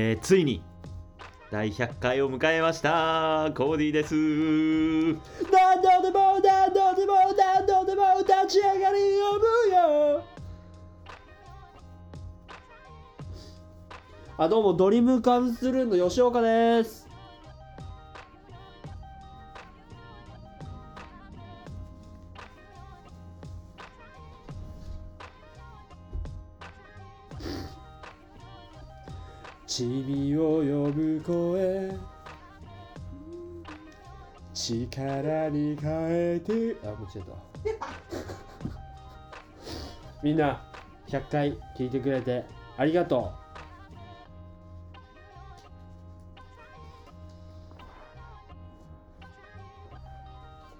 えーついに第100回を迎えましたコーディです。何度でも何度でも何度でも立ち上がり呼ぶよ。あどうもドリームカムスルーの吉岡です。間違えた。みんな100回聞いてくれてありがと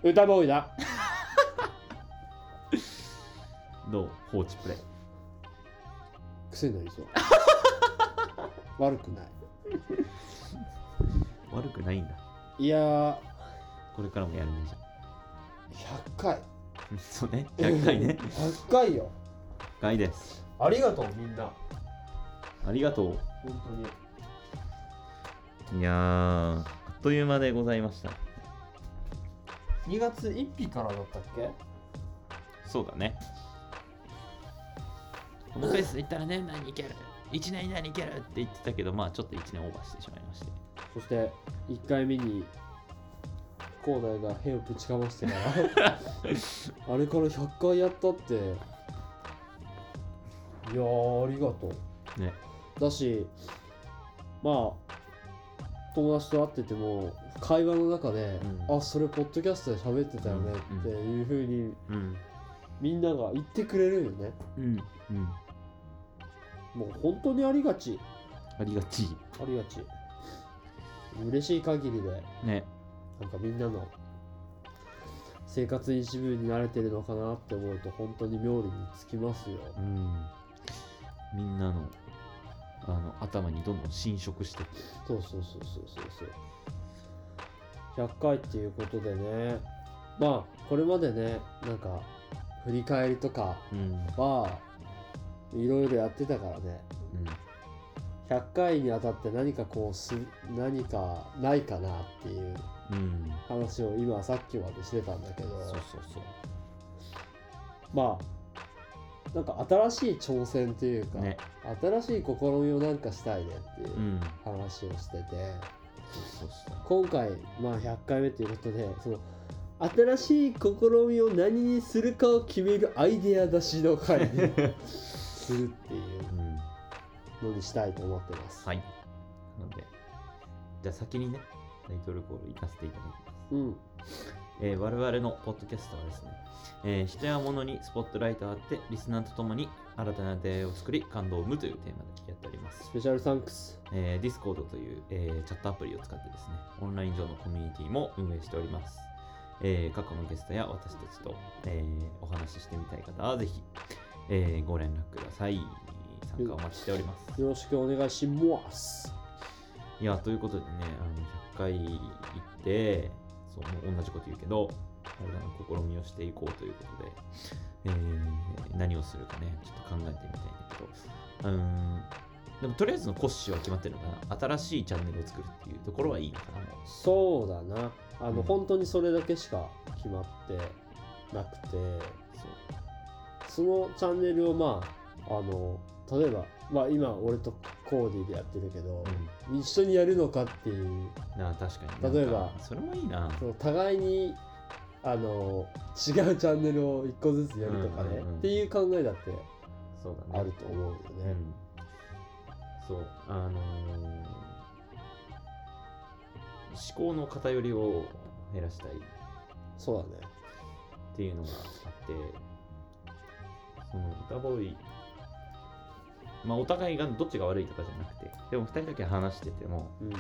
う。歌ボーイだ。どう放置プレイ。癖になりそう。悪くない。悪くないんだ。いやー。これからもやるねじゃ100回。あそうね。100回ね。100回よ。100回です。ありがとうみんな。ありがとう。本当に。いやーあっという間でございました。2月1日からだったっけ？そうだね。このペースでいったら年内にいける？1年以内にいけるって言ってたけどまあちょっと1年オーバーしてしまいまして。そして1回目に広大が屁をぶちかましてから あれから100回やったって。いやーありがとう。ね。だしまあ友達と会ってても会話の中で、うん。あそれポッドキャストで喋ってたよねうん。っていうふうにうん。みんなが言ってくれるよね。うんうん。もう本当にありがち。ありがち。ありがち。嬉しい限りで。ねなんかみんなの生活に一部に慣れてるのかなって思うと本当に妙利につきますよ。うん。みんなのあの頭にどんどん侵食してそうそうそうそうそうそう。100回っていうことでね、まあこれまでね、なんか振り返りとかうん。はいろいろやってたからね、100回にあたって何かこうす、何かないかなっていううんうん話を今さっきまでしてたんだけど、そうそうそうまあなんか新しい挑戦っていうか、ね。新しい試みをなんかしたいねっていううん。話をしてて、そうそう今回まあ100回目ということでその新しい試みを何にするかを決めるアイデア出しの回に するっていううんのにしたいと思ってます。はい。なのでじゃあ先にねタイトルコール行かせていただきますうん、えー我々のポッドキャストはですね、えー人や物にスポットライトを当て、リスナーと共に新たな出会いを作り、感動を生むというテーマでやっておりますス。ペシャルサンクス。えー、Discord という、えーチャットアプリを使ってですね、オンライン上のコミュニティも運営しております。えー過去のゲストや私たちと、えーお話ししてみたい方はぜひ、えーご連絡ください。参加お待ちしております。よろしくお願いします。いや、ということでね、あの100回行って、そう、同じこと言うけど、新たな試みをしていこうということで、えー何をするかね、ちょっと考えてみたいんだけど、うーん、でもとりあえずの骨子は決まってるのかな。新しいチャンネルを作るっていうところはいいのかな、もそうだな。あの、うん本当にそれだけしか決まってなくて、う。そのチャンネルをまああの例えば、まあ、今俺とコーディでやってるけど、そう。一緒にやるのかっていううん。なあ、確かに。例えばそれもいいな。その互いにあの違うチャンネルを一個ずつやるとかね、うんうんうんっていう考えだってそうだね。あると思うよね。うん。そう、あのー思考の偏りを減らしたい。そうだね。っていうのがあって、その歌ボーイ、まあお互いがどっちが悪いとかじゃなくて、でも二人だけ話してても、うん、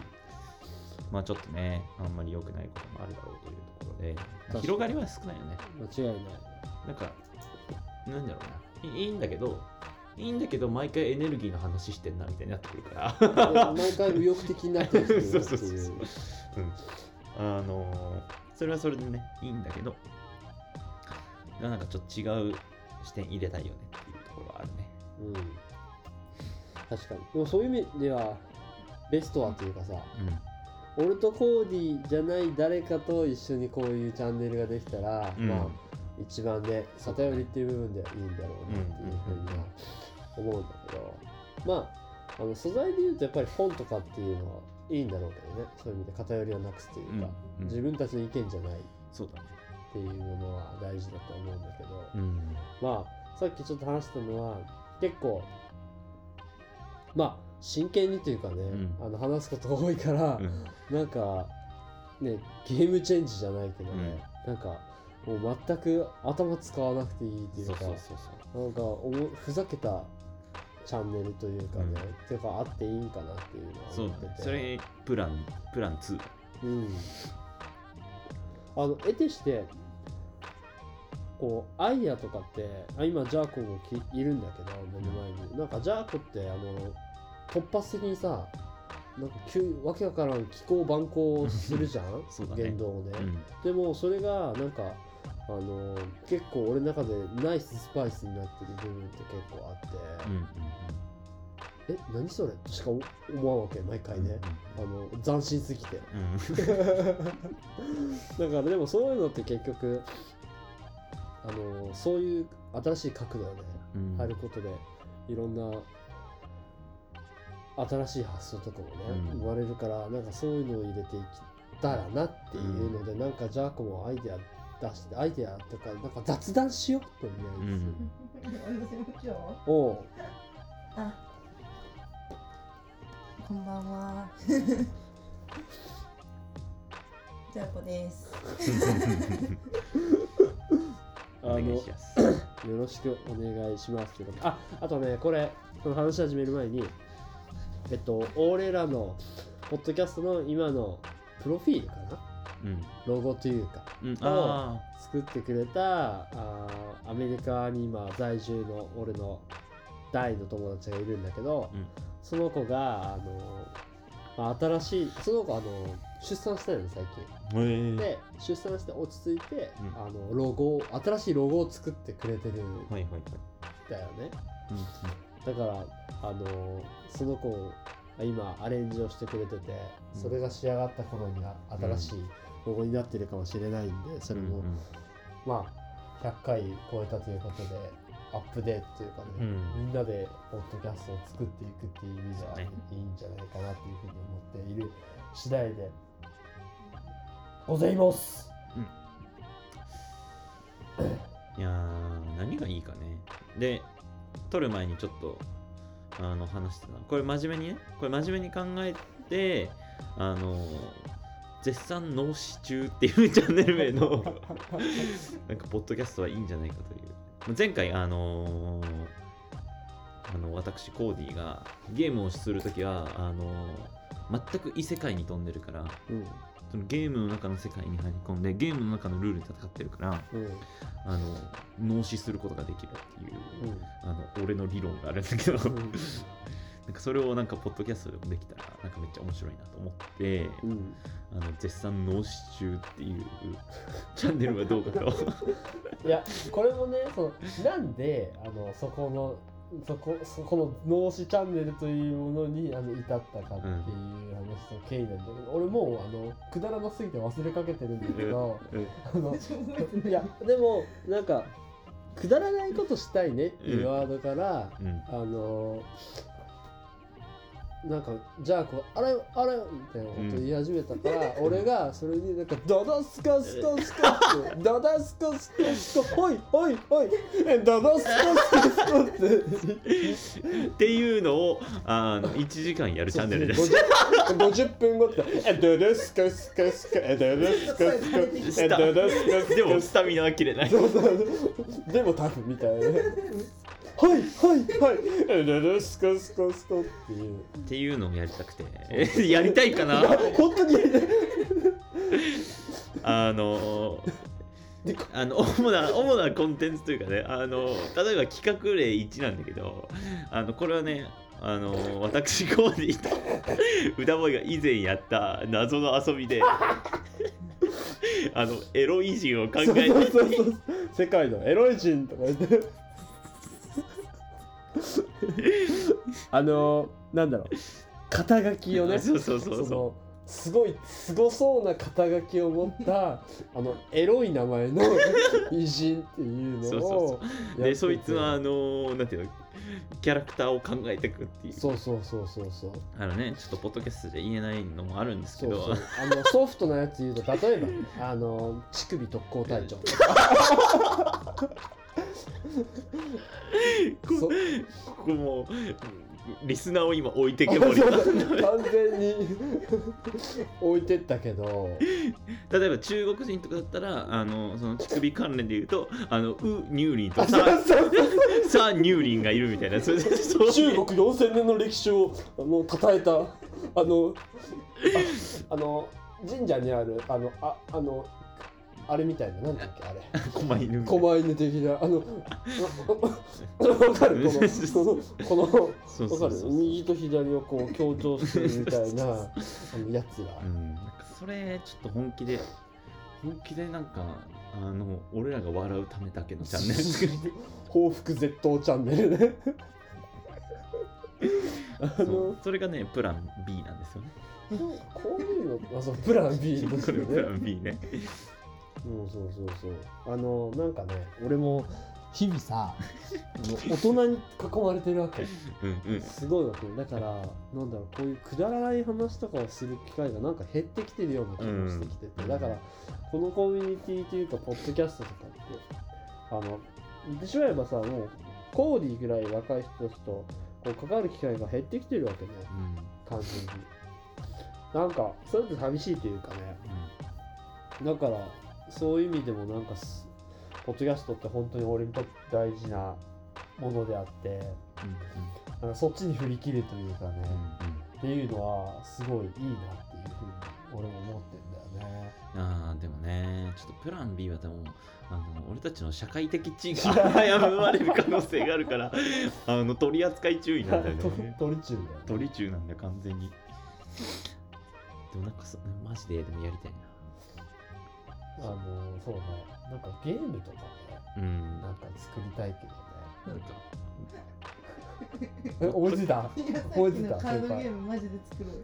まあちょっとね、あんまり良くないこともあるだろうというところで広がりは少ないよね。間違いない。なんか、なんだろうな、いいいんだけど、いいんだけど、毎回エネルギーの話してんなみたいになってくるから。毎回右翼的になってるっていう。そうそうそうそう。うん、あのーそれはそれでねいいんだけどなんかちょっと違う視点入れたいよねっていうところはあるね。うん、確かに。でもそういう意味では、ベストはというかさうん。俺とコーディじゃない誰かと一緒にこういうチャンネルができたら、うん。まあ一番ね偏りっていう部分ではいいんだろうなっていうふうには思うんだけど、まああの素材で言うとやっぱり本とかっていうのはいいんだろうけどね。そういう意味で偏りをなくすというか、うん。うん。自分たちの意見じゃないっていうものは大事だと思うんだけど、うん。まあさっきちょっと話したのは結構まあ真剣にというかね、ん。あの話すことが多いから、うん。なんかねゲームチェンジじゃないけどね、なんかもう全く頭使わなくていいっていうかなんかおもふざけたチャンネルというかね、うん。っていうかあっていいんかなっていうのは思ってて。それプランプラン2うん。あの得てしてこうアイデアとかってあ今ジャーコもきいるんだけど目の前に。なんかジャーコってあの突発的にさなんか急わけわからん気候蛮行するじゃん？そうだね。言動をね、うん。でもそれがなんかあの結構俺の中でナイススパイスになってる部分って結構あって、うんうんえ何それ？としか思わんわけ毎回ね、あの斬新すぎて。うん。だからでもそういうのって結局あのそういう新しい角度でうん。入ることでいろんな新しい発想とかもね、うん。生まれるからなんかそういうのを入れていったらなっていうので、なんかジャーコもアイデア出してアイデアとかなんか雑談しようとりあえず、うん。おう。あ。こんばんは。じゃあこです あのよろしくお願いしますということ。でああとねこれこの話し始める前にえっと俺らのポッドキャストの今のプロフィールかな？うん。ロゴというか。うん。あ作ってくれたあーアメリカに今在住の俺の大の友達がいるんだけど、うん。その子があの、まあ、新しいその子あの出産したよね最近。え。で出産して落ち着いて、うん。あのロゴを新しいロゴを作ってくれてる。んはいはいはい。だよね。うんだからあのその子が今アレンジをしてくれててそれが仕上がった頃には新しいロゴになってるかもしれないんでそれも、うんまあ100回超えたということでアップデートというかね、うん。みんなでポッドキャストを作っていくっていう意味ではいいんじゃないかなっていうふうに思っている次第で。ございます。いやー何がいいかね。で撮る前にちょっとあの話してたこれ真面目にね。これ真面目に考えてあの絶賛脳死中っていうチャンネル名の なんかポッドキャストはいいんじゃないかという前回あのーあの私コーディがゲームをするときはあのー全く異世界に飛んでるからうん。そのゲームの中の世界に入り込んでゲームの中のルールで戦ってるからうん。あの脳死することができるっていう、うん。あの俺の理論があるんだけど、うん。なんかそれをなんかポッドキャストでもできたらなんかめっちゃ面白いなと思って、うんあの絶賛脳死中っていう チャンネルはどうかと。いやこれもねそのなんであのそこのそこそこの脳死チャンネルというものにあの至ったかっていう話と経緯なんだけど、俺もうあのくだらなすぎて忘れかけてるんだけどうん。あの いやでもなんかくだらないことしたいねっていうワードから、うん。あのなんかじゃあこうあれよあれよみたいなこと言い始めたから、俺がそれになんかダダスカスカスカってダダスカスカスカほいほいほいえダダスカスカスカってっていうのをあの1時間やるチャンネルです。50, 50分後ってえダダスカスカスカえダダスカスカえダダスカスカでもスタミナは切れない。そうそうでもタフみたいなねはいはいはいえダダスカスカスカっていうっていうのをやりたくて。えやりたいかな？本当にやりたい。あのあの 主な主なコンテンツというかねあの例えば企画例1なんだけどあのこれはねあの私コーディと歌ボーイが以前やった謎の遊びであのエロイ人を考えて。世界のエロい人とか言って。あのなんだろう。肩書きをね そうそうそうそのすごいすごそうな肩書きを持った あのエロい名前の 偉人っていうのをでそいつはあのなんていうのキャラクターを考えていくっていう。そうそうそうそうそう。あのねちょっとポッドキャストで言えないのもあるんですけど。そうそう。あのソフトなやつ言うと例えばあの乳首特攻隊長。こここもうリスナーを今置いてけぼり。完全に置いてったけど。例えば中国人とかだったらあのその乳首関連で言うとあのウ・ニューリンとササ・ニューリンがいるみたいな。それそう中国4000年の歴史をあの称えたあのああの神社にあるあのああのあれみたいななんだっけあれ。狛犬みたいな。狛犬的な。あのあわかる？この このそうそわかるうそう。右と左をこう強調してるみたいな あのやつらうん、なんかそれちょっと本気で本気でなんかあの俺らが笑うためだけのチャンネル作り。報復絶倒チャンネルね。あそのうそれがねプラン B なんですよね。こういうのあそうプラン B ですこれプラン B ねうんそうそうそう。あのなんかね俺も日々さ 大人に囲まれてるわけ。うんうん。すごいわけ。だからなんだろうこういうくだらない話とかをする機会がなんか減ってきてるような気もしてきてて、うんだからこのコミュニティというかポッドキャストとかってあの言ってしまえばさもうコーディぐらい若い人たちとこう関わる機会が減ってきてるわけね完全に。なんかそれって寂しいというかね。だからそういう意味でもなんかすポッドキャストって本当に俺にとって大事なものであってうんなんかそっちに振り切るというかね、うんうん。っていうのはすごいいいなっていうふうに俺も思ってんだよね。あーでもねちょっとプラン B はでもあの俺たちの社会的地位が危ぶまれる可能性があるから あの取り扱い注意なんだよ とね鳥中だよ、ね。取り中なんだよ完全に。でもなんかそマジででもやりたいあのそうね。なんかゲームとかねなうんなんか作りたいけどね。なん。かえ思いついたいやさっき思いついたのカードゲームマジで作ろう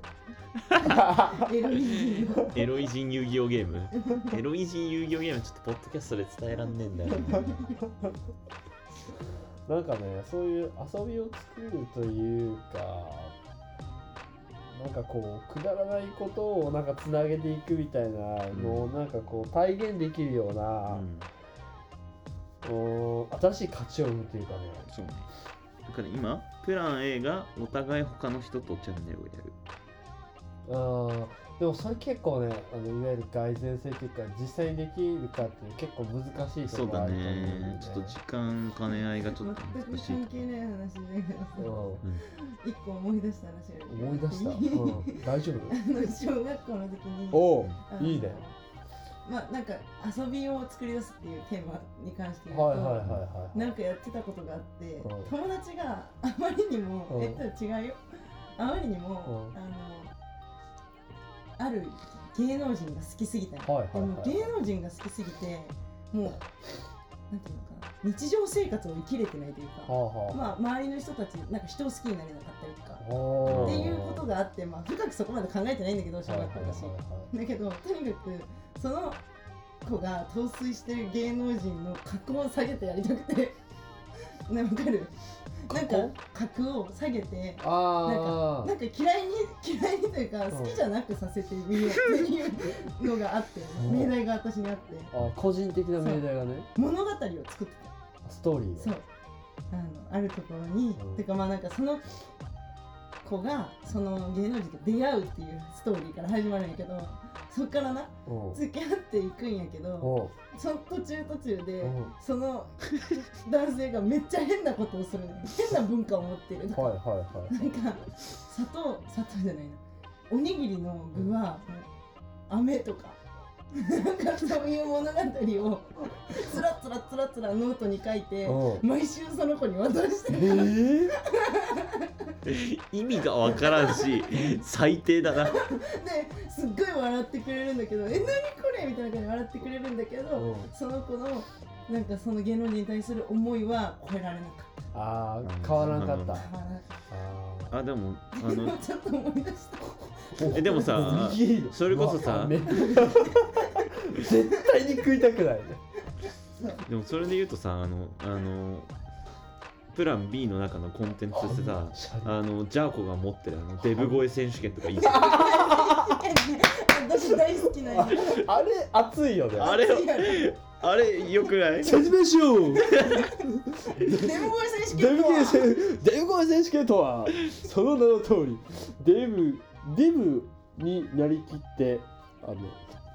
よエロイ人遊戯王ゲーム？エロイ人遊戯王ゲームちょっとポッドキャストで伝えらんねえんだよ。ななんかねそういう遊びを作るというかなんかこうくだらないことをなんかつなげていくみたいなのをなんかこう体現できるような、うん。うん新しい価値を生むというかね。そうね。だから今プラン A がお互い他の人とチャンネルをやる。あーでもそれ結構ねあのいわゆる蓋然性というか実際にできるかっていう結構難しいそうだところあると思うんだよね。ちょっと時間兼ね合いがちょっと。難しい関係ない話だけど一個思い出した話思い出した、うん、大丈夫？あの小学校の時においいね。まあなんか遊びを作り出すっていうテーマに関して言うと、はいはいはいはいなんかやってたことがあって、うん。友達があまりにも、うん。えっと違うよ。あまりにも、うん。あのある芸能人が好きすぎたの、はいはいはいでも芸能人が好きすぎてもうなんていうのかな。日常生活を生きれてないというか、はあはあ。まあ、周りの人たちなんか人を好きになれなかったりとか。っていうことがあって、まあ、深くそこまで考えてないんだけど小学校だし、はいだけどとにかくその子が陶酔してる芸能人の格を下げてやりたくてねわかる。なんか格を下げてあなんか嫌いに嫌いにというかん。好きじゃなくさせてみよう っていうのがあってうん。命題が私にあって。ああ個人的な命題がね。物語を作ってストーリーたそう。あのあるところに、うん。てかまあなんかその子がその芸能人と出会うっていうストーリーから始まるんやけどそっからなう。ん付き合っていくんやけどその途中途中でう。んその男性がめっちゃ変なことをするのよ。変な文化を持ってるはいはいはい。なんか砂糖砂糖じゃないな。おにぎりの具は飴とかなんかそういう物語をつらつらつらつらノートに書いてうん。毎週その子に渡してえー、意味がわからんし最低だな。ですっごい笑ってくれるんだけど「え何これ?」みたいな感じで笑ってくれるんだけど、うん。その子のなんかその芸能人に対する思いは超えられなかった。あうん。あ変わらんかった。あああでも あのちょっと思い出した。えでもさそれこそさ絶対に食いたくないねでもそれで言うとさあのあのプラン B の中のコンテンツとしてさあのジャーコが持ってるあのデブ声選手権とかいいじゃん私大好きなんやあれ熱いよねあれあれよくない？説明しよう。デブ声選手デブ権とは？系選デブ声選手権とはその名の通りデブデブになりきってあの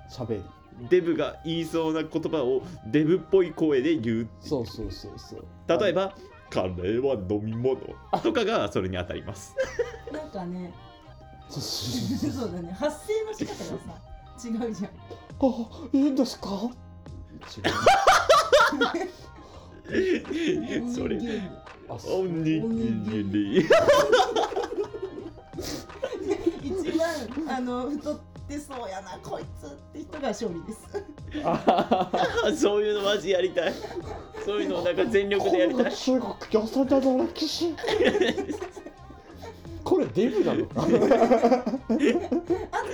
喋る。デブが言いそうな言葉をデブっぽい声で言うそうそうそうそう。例えば「カレーは飲み物」とかがそれに当たります。なんかねそうそうそうそうだね。発声の仕方がさ違うじゃん。あいいんですか？それ。あそうおにぎり一番あの太ってそうやなこいつって人が勝利です。あそういうのマジやりたい。そういうのをなんか全力でやりたい。中国共産党の歴史これデブなの？か あず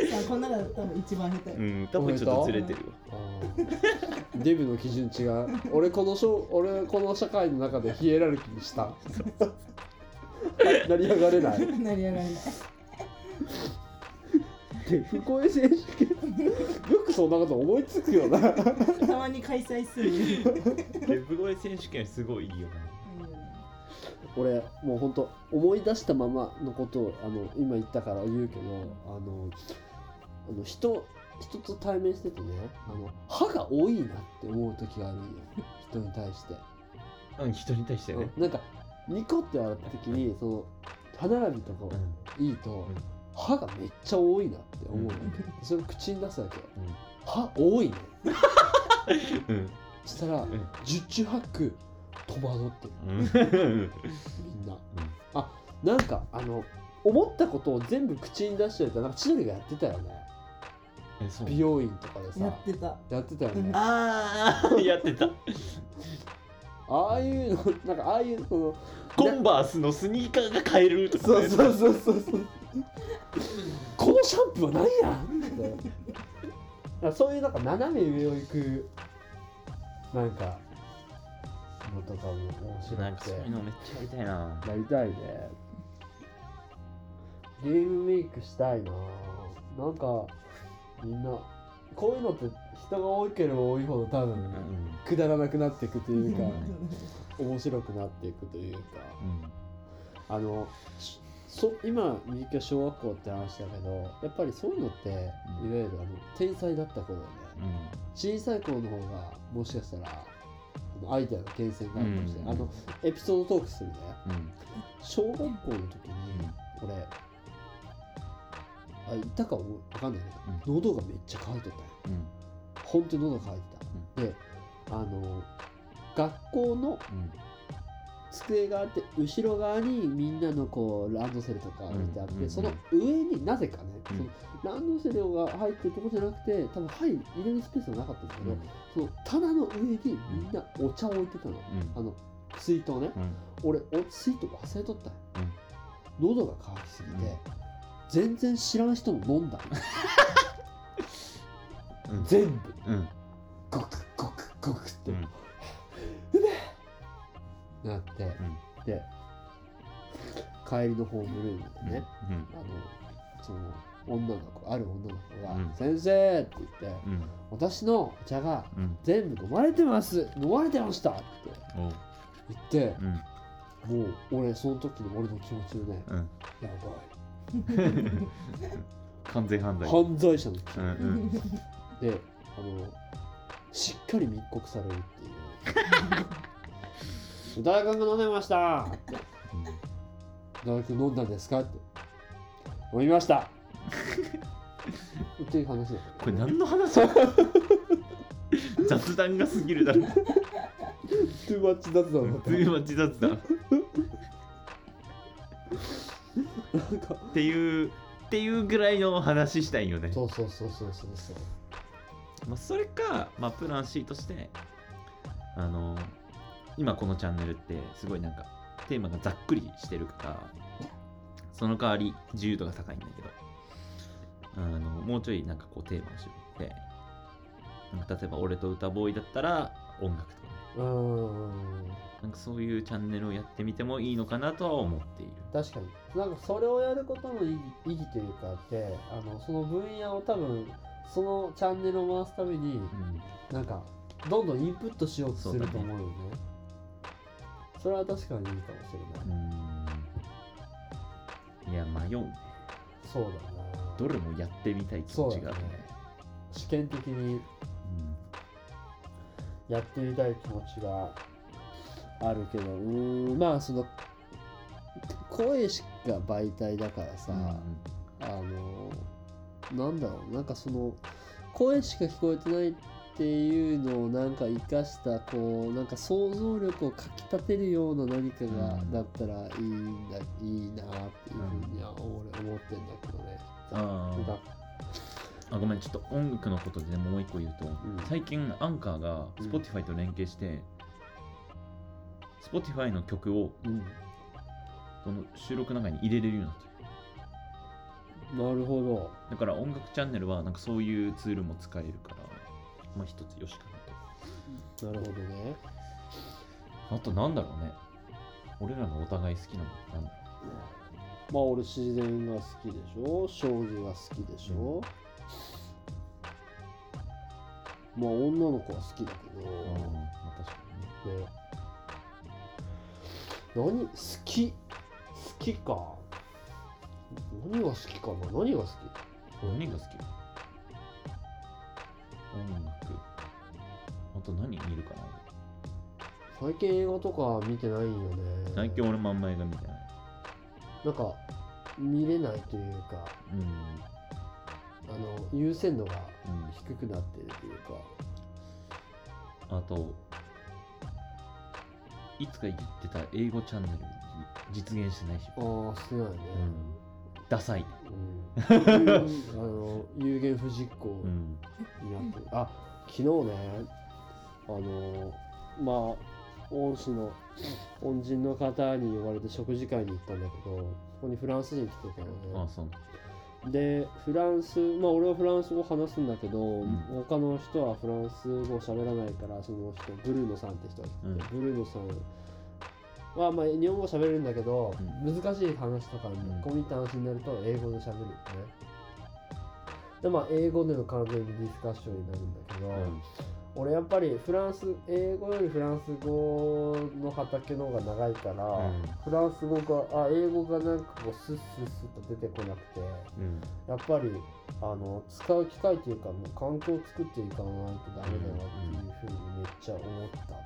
さんこの中だったら一番下手うん多分ちょっとずれてるわあー。デブの基準違う？俺このしょ俺この社会の中でヒエラルキーにした？成り上がれない？成り上がれない。デブ声選手権？よくそんなこと思いつくよな。たまに開催するデブ声選手権すごいいいよな俺もうほんと思い出したままのことをあの今言ったから言うけどあのあの人人と対面しててねあの歯が多いなって思う時があるんよ。人に対して、うん人に対してね。なんかニコって笑った時にその歯並びとかいいと、ん。歯がめっちゃ多いなって思うわけ、うん。それを口に出すわけ。歯多いねうんうん。そしたらん。十中八九戸惑ってみんな、あなんかあの思ったことを全部口に出しちゃうとなんか千鳥がやってたよね。美容院とかでさ。やってた。やってたよね。ああ やってた。ああいうのなんかああいうそのコンバースのスニーカーが買えるとかそうそうそうそうそう。このシャンプーは何やって。だからそういうなんか斜め上を行くなんかのとかも面白なんかくてそういうのめっちゃやりたいな。やりたいね。ゲームメイクしたいな。なんかみんなこういうのって人が多ければ多いほど多分うんくだらなくなっていくというかうん。面白くなっていくというか。うん。あのしそ今みゆきは小学校って話だけどやっぱりそういうのっていわうんゆるあの天才だった頃ね。うん。小さい頃の方がもしかしたらアイデアの源泉があるかもしれない、うん。あのエピソードトークするね。うん。小学校の時に俺あ言ったかわかんないけど、喉がめっちゃ渇いとったんようん。本当に喉が渇いてた、であの学校のうん。机があって後ろ側にみんなのこうランドセルとか置いてあって、その上になぜかね、うん。そのランドセルが入ってるとこじゃなくて多分入入れるスペースがなかったんだけど、うん。その棚の上にみんなお茶を置いてたの、あの水筒ね、うん。俺お水筒忘れとったんよ。うん。喉が渇きすぎて、うん。全然知らん人も飲んだ うん。全部。うん。ゴクゴクゴクって、うん。なって、で帰りのホームルームでね、うん。あのその女の子ある女の子が「うん先生!」って言ってうん「私のお茶がうん全部飲まれてます飲まれてました!」っておう言ってうんもう俺その時の俺の気持ちでねうんやば 完全犯罪い犯罪者の気うんうんであのしっかり密告されるっていう「大学飲んでました!」って「大学飲んだんですか?」って「飲みました!」っていう話だよこれ何の話 雑談が過ぎるだろ。トゥーマッチ雑談だった。ついまち雑談。っなんか。ていうっていうぐらいの話したいんよね。そうそうそうそうそう。そうまあ、それか、まあ、プラン C としてあの今このチャンネルってすごいなんかテーマがざっくりしてるからその代わり自由度が高いんだけどあのもうちょいなんかこうテーマを絞って例えば俺と歌ボーイだったら音楽とかね。うーん。なんかそういうチャンネルをやってみてもいいのかなとは思っている。確かに。なんかそれをやることの意義意義というかってあのその分野を多分そのチャンネルを回すためにうん。なんかどんどんインプットしようとすると思うよね。それは確かにいいかもしれない、うんいや迷うね。そうだなどれもやってみたい気持ちがあるね。試験的にやってみたい気持ちがあるけどうーんまあその声しか媒体だからさ、うんあのなんだろうなんかその声しか聞こえてないっていうのをなんか生かしたこうなんか想像力をかきたてるような何かがうん。だったらいいんだいいなっていうふうには俺思ってんだけどね。ああごめんちょっと音楽のことでねもう一個言うと、ん。最近アンカーがうん。Spotify と連携して、Spotify の曲をうん、この収録の中に入れれるようになってる。なるほど。だから音楽チャンネルはなんかそういうツールも使えるからまあ一つよしかななるほどね。とあとなんだろうね。俺らがお互い好きなのなんだろまあ俺自然が好きでしょ？将棋が好きでしょ、まあ女の子は好きだけど、う、うん、まあ確かにね。ね何好き好きか。何が好きかな？何が好き？何が好き？音楽。あと何見るかな？最近映画とか見てないよね。最近俺もあんま映画見てないなんか見れないというかうんあの優先度がうん低くなってるというか。あといつか言ってた英語チャンネル実現してないし、ああしてないね、ダサい、うん、あの有言不実行うん。になってる、あ昨日ねあのまあ恩師の恩人の方に呼ばれて食事会に行ったんだけどそこにフランス人来てたのね。あそう。でフランスまあ俺はフランス語話すんだけど、ん。他の人はフランス語喋らないからその人ブルーノさんって人が来てて、ブルーノさんはまあ日本語喋れるんだけど、難しい話とかん。込み入った話になると英語で喋るのね。でまあ英語での完全にディスカッションになるんだけど、うん俺やっぱりフランス英語よりフランス語の畑の方が長いから、うん。フランス語があ英語がなんかこうスッスッスッと出てこなくてうん。やっぱりあの使う機会というかもう環境を作っていかないとダメだなっていうふうにめっちゃ思ったっていう、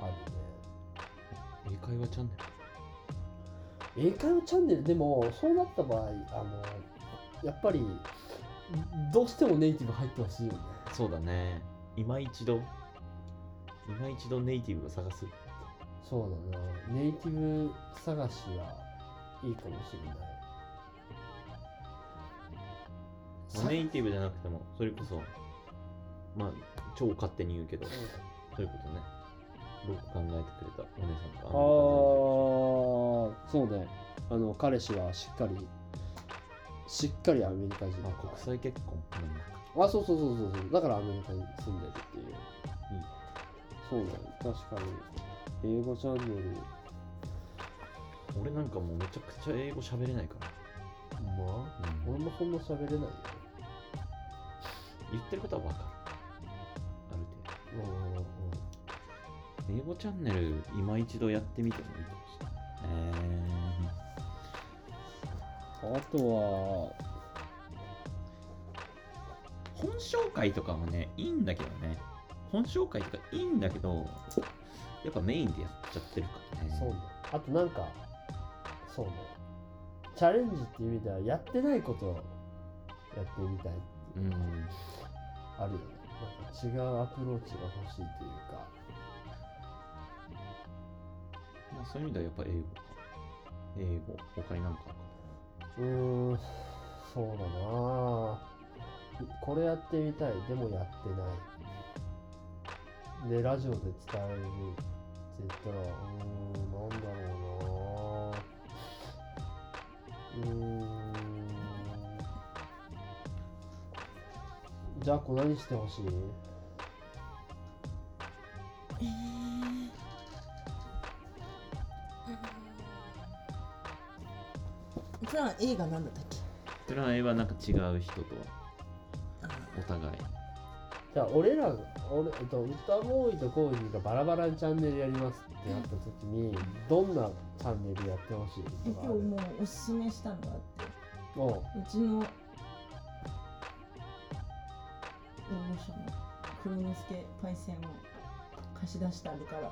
あるね英会話チャンネ英会話チャンネルでもそうなった場合あのやっぱりどうしてもネイティブ入ってほしいよね。ルそうだね。今一度？今一度ネイティブを探す？そうだな。ネイティブ探しはいいかもしれない。さネイティブじゃなくてもそれこそまあ超勝手に言うけどそういうことね。僕考えてくれたお姉さんとあかあそうね。あの彼氏はしっかりしっかりアメリカ人。あ国際結婚あそうそうそうそうそう。だからアメリカに住んでるっていう。いいそうね。確かに。英語チャンネル。俺なんかもうめちゃくちゃ英語喋れないから、ま？あ俺もそんな喋れないよ。言ってることは分かる。あるうんうん。程度英語チャンネル今一度やってみてもいいかもしれない。えあとはー、本紹介とかもねいいんだけどね。本紹介とかいいんだけどやっぱメインでやっちゃってるからね。そうね。あとなんかそうね。チャレンジっていう意味ではやってないことをやってみたいっていううん。あるよね。なんか違うアプローチが欲しいというか。まあ、そういう意味ではやっぱ英語。か英語。他に何かあるかうーんそうだな。これやってみたいでもやってないでラジオで伝えるって言ったらうーんなんだろうな。うーん。じゃあこ何してほしい？えー。うんそれは映画なんだったっけ？それは絵はなんか違う人とお互い。じゃあ俺ら俺、えっと、歌ボーイとコーヒーがバラバラにチャンネルやりますってなった時にどんなチャンネルやってほしいえとかある？今日もうおすすめしたのがあって。おう。うちのどうしよう黒之助パイセンを貸し出してあるから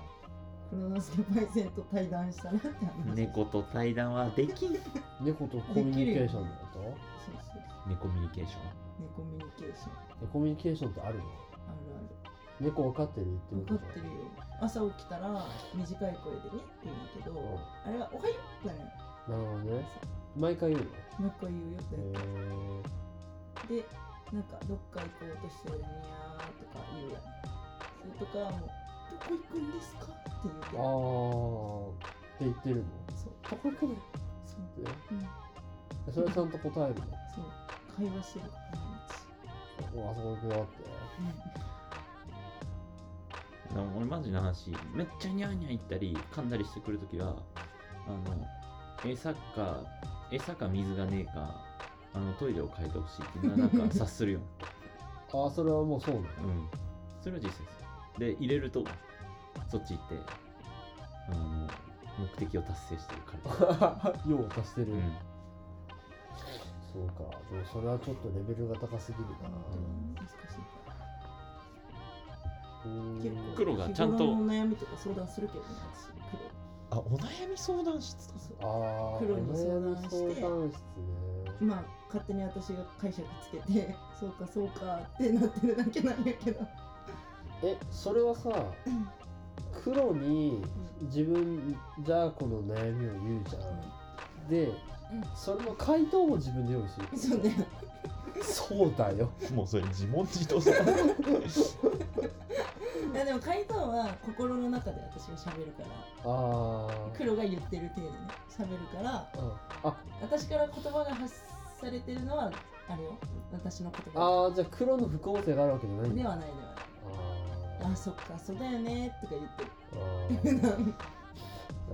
黒之助パイセンと対談したらって話。猫と対談はできん。猫とコミュニケーションのこそうそう猫ミュニケーショ猫ミュニケーション。あとでコミュニケーションってある？のる猫分かってる言ってと？分かってるよ。朝起きたら短い声でねって言うんだけどうん。あれはおはようだねなるほどね。毎回言うの？もう一回言うよって。へでなんかどっか行こうとしてるにゃーとか言うやん。それとかはもうどこ行くんですか？って言うてー、あー。って言ってるの？そうどこ行くのっそう。てう。ん。それはちゃんと答えるの？そう。会話してるから毎日。おあそこ行くよって。ンでも俺マジな話。めっちゃニャーニャー言ったり噛んだりしてくるときはあの餌か餌か水がねえかあのトイレを変えてほしいっていうのはなんか察するよ ああそれはもうそうなの？うん。それは実際ですで入れるとそっち行ってあの目的を達成してる彼用を足してる、うん。そうか。でもそれはちょっとレベルが高すぎるな。うん難しい結構黒がちゃんと日頃の悩みとか相談するけどねあお悩み相談室だそうああ黒に相談して相談室ね。まあ勝手に私が解釈つけて そうかそうかってなってるだけなんやけど。えそれはさ黒に自分じゃあこの悩みを言うじゃん。でそれの回答も自分で用意する。そうねそうだよ。もうそれ自問自答だいやでも回答は心の中で私が喋るから。あー。黒が言ってる体でね喋るから。うん。あ。私から言葉が発されてるのはあれよ。私の言葉。あーじゃあ黒の副音声があるわけじゃないんだ。ではないではないああそっかそうだよねとか言って。ーあー。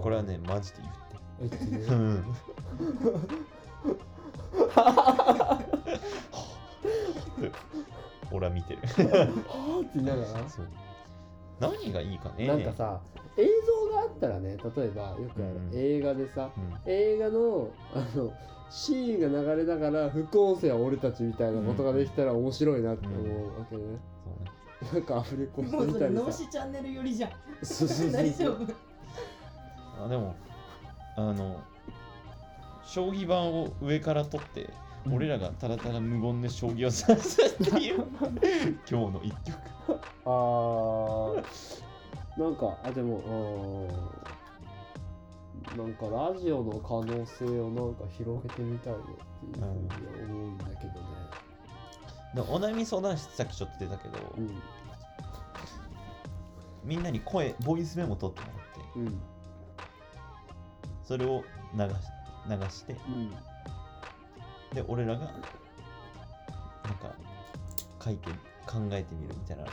これはねマジで言って。ね言ってうん。俺は見てる。はーって言いながらそう。何がいいかね。なんかさ映像があったらね例えばよくある、うん。映画でさうん。映画のあのシーンが流れながら副音声は俺たちみたいなことができたら面白いなって思うわけね、そうねなんかアフレコしてもうそれ脳死チャンネル寄りじゃん。そうそうそう大丈夫。あでもあの将棋盤を上から取って、うん。俺らがただただ無言で将棋を指すっていう 今日の一曲あーなんかあでもうんなんかラジオの可能性をなんか広げてみたいよっていうふうには思うんだけどねでもお悩み相談室さっきちょっと出たけど、うん。みんなに声ボイスメモ取ってもらってうん。それを流し流してうん。で俺らがなんか書いて考えてみるみたいなの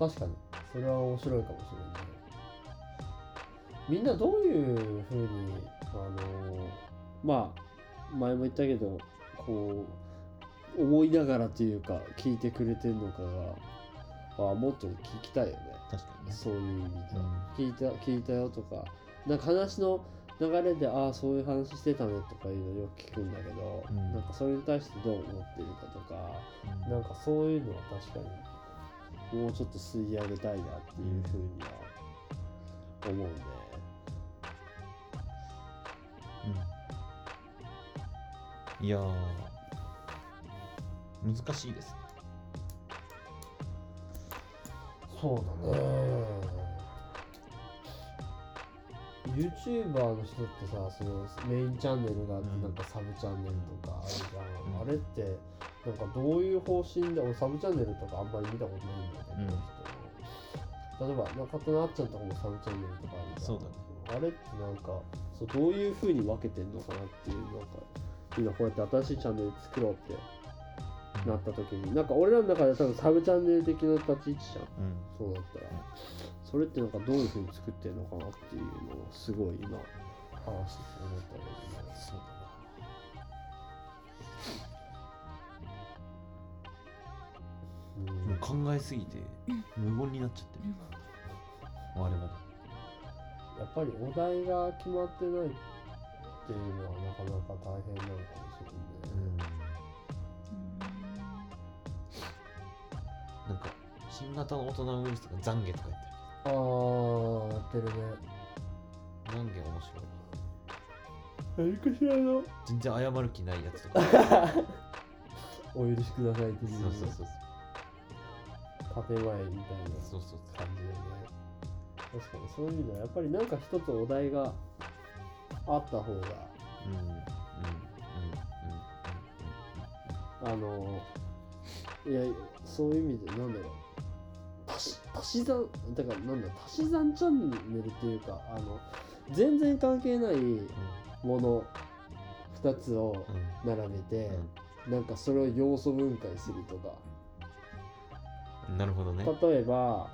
あ確かに。それは面白いかもしれない。ねみんなどういうふうにあのーまあ前も言ったけどこう思いながらというか聞いてくれてるのかがあもっと聞きたいよね。確かにね。そういう意味でうん。は、聞いた聞いたよとか。なんか話の流れでああそういう話してたねとかいうのよく聞くんだけど、うん。なんかそれに対してどう思ってるかとかうん。なんかそういうのは確かにもうちょっと吸い上げたいなっていうふうには思うね。うん。いやー難しいです。ねそうだね。YouTuber の人ってさ、そのメインチャンネルがあって、うんなん。かサブチャンネルとかあるじゃん。うんあれって、なんかどういう方針で、俺サブチャンネルとかあんまり見たことないんだけど、うん。人の例えば中田のあっちゃんとかもサブチャンネルとかあるじゃん。そうだね。あれってなんかそうどういう風に分けてんのかなっていうなんか今こうやって新しいチャンネル作ろうってなった時になんか俺らの中で多分サブチャンネル的な立ち位置じゃん。うん。そうなったら。それってなんかどういう風に作ってんのかなっていうのをすごい今話してて思ったけど。ねそうだうん。なもう考えすぎて無言になっちゃってる。我々やっぱりお題が決まってないっていうのはなかなか大変なのかもしれないね。なんか新型の大人ウイルスとか懺悔とかあー、やってる。ね。言ってる懺悔面白い。何かしらの全然謝る気ないやつとか。お許しくださいっていうそうそうそう。建前みたいなそうそうそう感じでね。確かにそういう意味ではやっぱりなんか一つお題があった方が、うん。うん。うん。うん。あの、いや、そういう意味でなんだろう。足し足し算、だからなんだ、足し算チャンネルっていうか、あの、全然関係ないもの2つを並べて、うん。なんかそれを要素分解するとか。うんなるほどね、例えば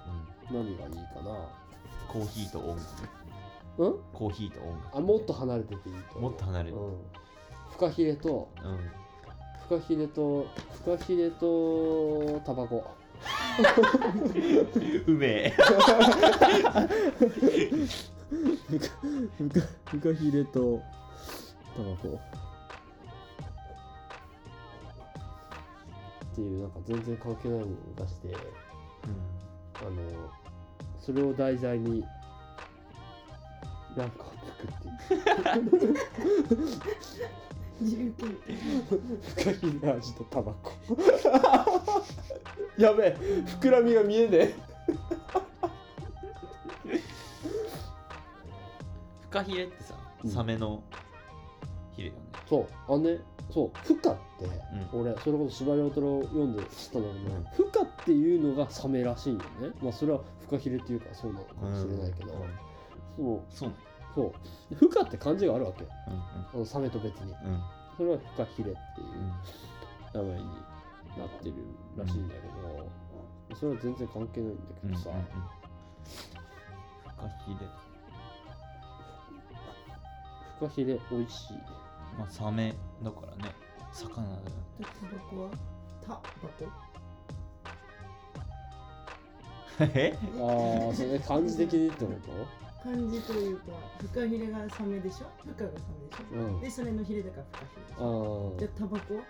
うん。何がいいかな。コーヒーと音楽。うん？コーヒーと音楽。あもっと離れてていいともっと離れるうん、フカヒレとうんフカヒレとフカヒレとタバコうめえフカフカフカヒレとタバコっていうなんか全然関係ないものを出してあのそれを題材になんかを作っていくフカヒレ味とタバコ。やべえ膨らみが見えねえ。フカヒレってさうん。サメのヒレよね。そうあのねそうフカって、俺それこそ司馬遼太郎読んで知ったんだけど、うん。フカっていうのがサメらしいんよね。まあそれはフカヒレっていうかそうなのかもしれないけど、うん。そう。そうそう。フカって漢字があるわけよ。うんあのサメと別に。うん。うんそれはフカヒレっていう名前になってるらしいんだけど、それは全然関係ないんだけうんどさ、フカヒレフカヒレ美味しい。まあサメだからね。魚だよタバコはタバコえ？ああそれ漢字的にってこ漢字というかフカヒレがサメでしょ？フカがサメでしとうん。ょでそれのヒレだからフカヒレでしあょーでタバコ？は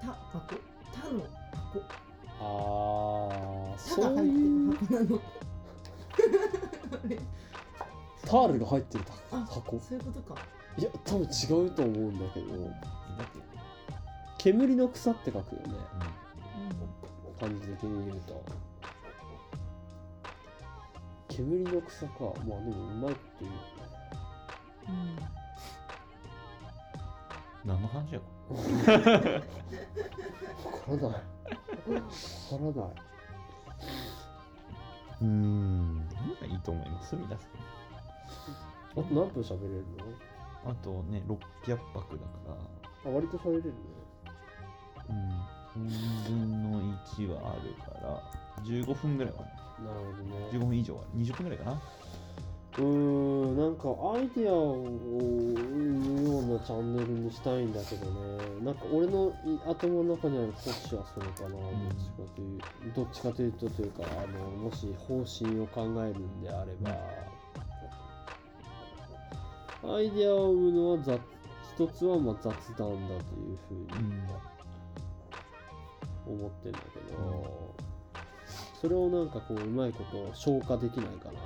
タバコ？タの箱。あー。タそうが入っていうる箱なの。タールが入ってるあ箱。そういうことか。いや多分違うと思うんだけど。だって。煙の草って書くよね。う漢字的に言うと煙の草か。まあでもうまいこと言うよねん。何の話やわからないわからないうんいいと思います？皆さん。あと何分喋れるあとね600泊だから。のあ割と喋れるね。うん。4分の1はあるから。15分ぐらいはなるほどね。15分以上は20分ぐらいかな。うーんなんかアイディアを生むようなチャンネルにしたいんだけどね。なんか俺のい頭の中にある骨子はそれかな、どっちかというどっちかというとというかあのもし方針を考えるんであれば、アイディアを生むのは雑一つはまあ雑談だというふうに思ってんだけど、それをなんかこううまいこと消化できないかな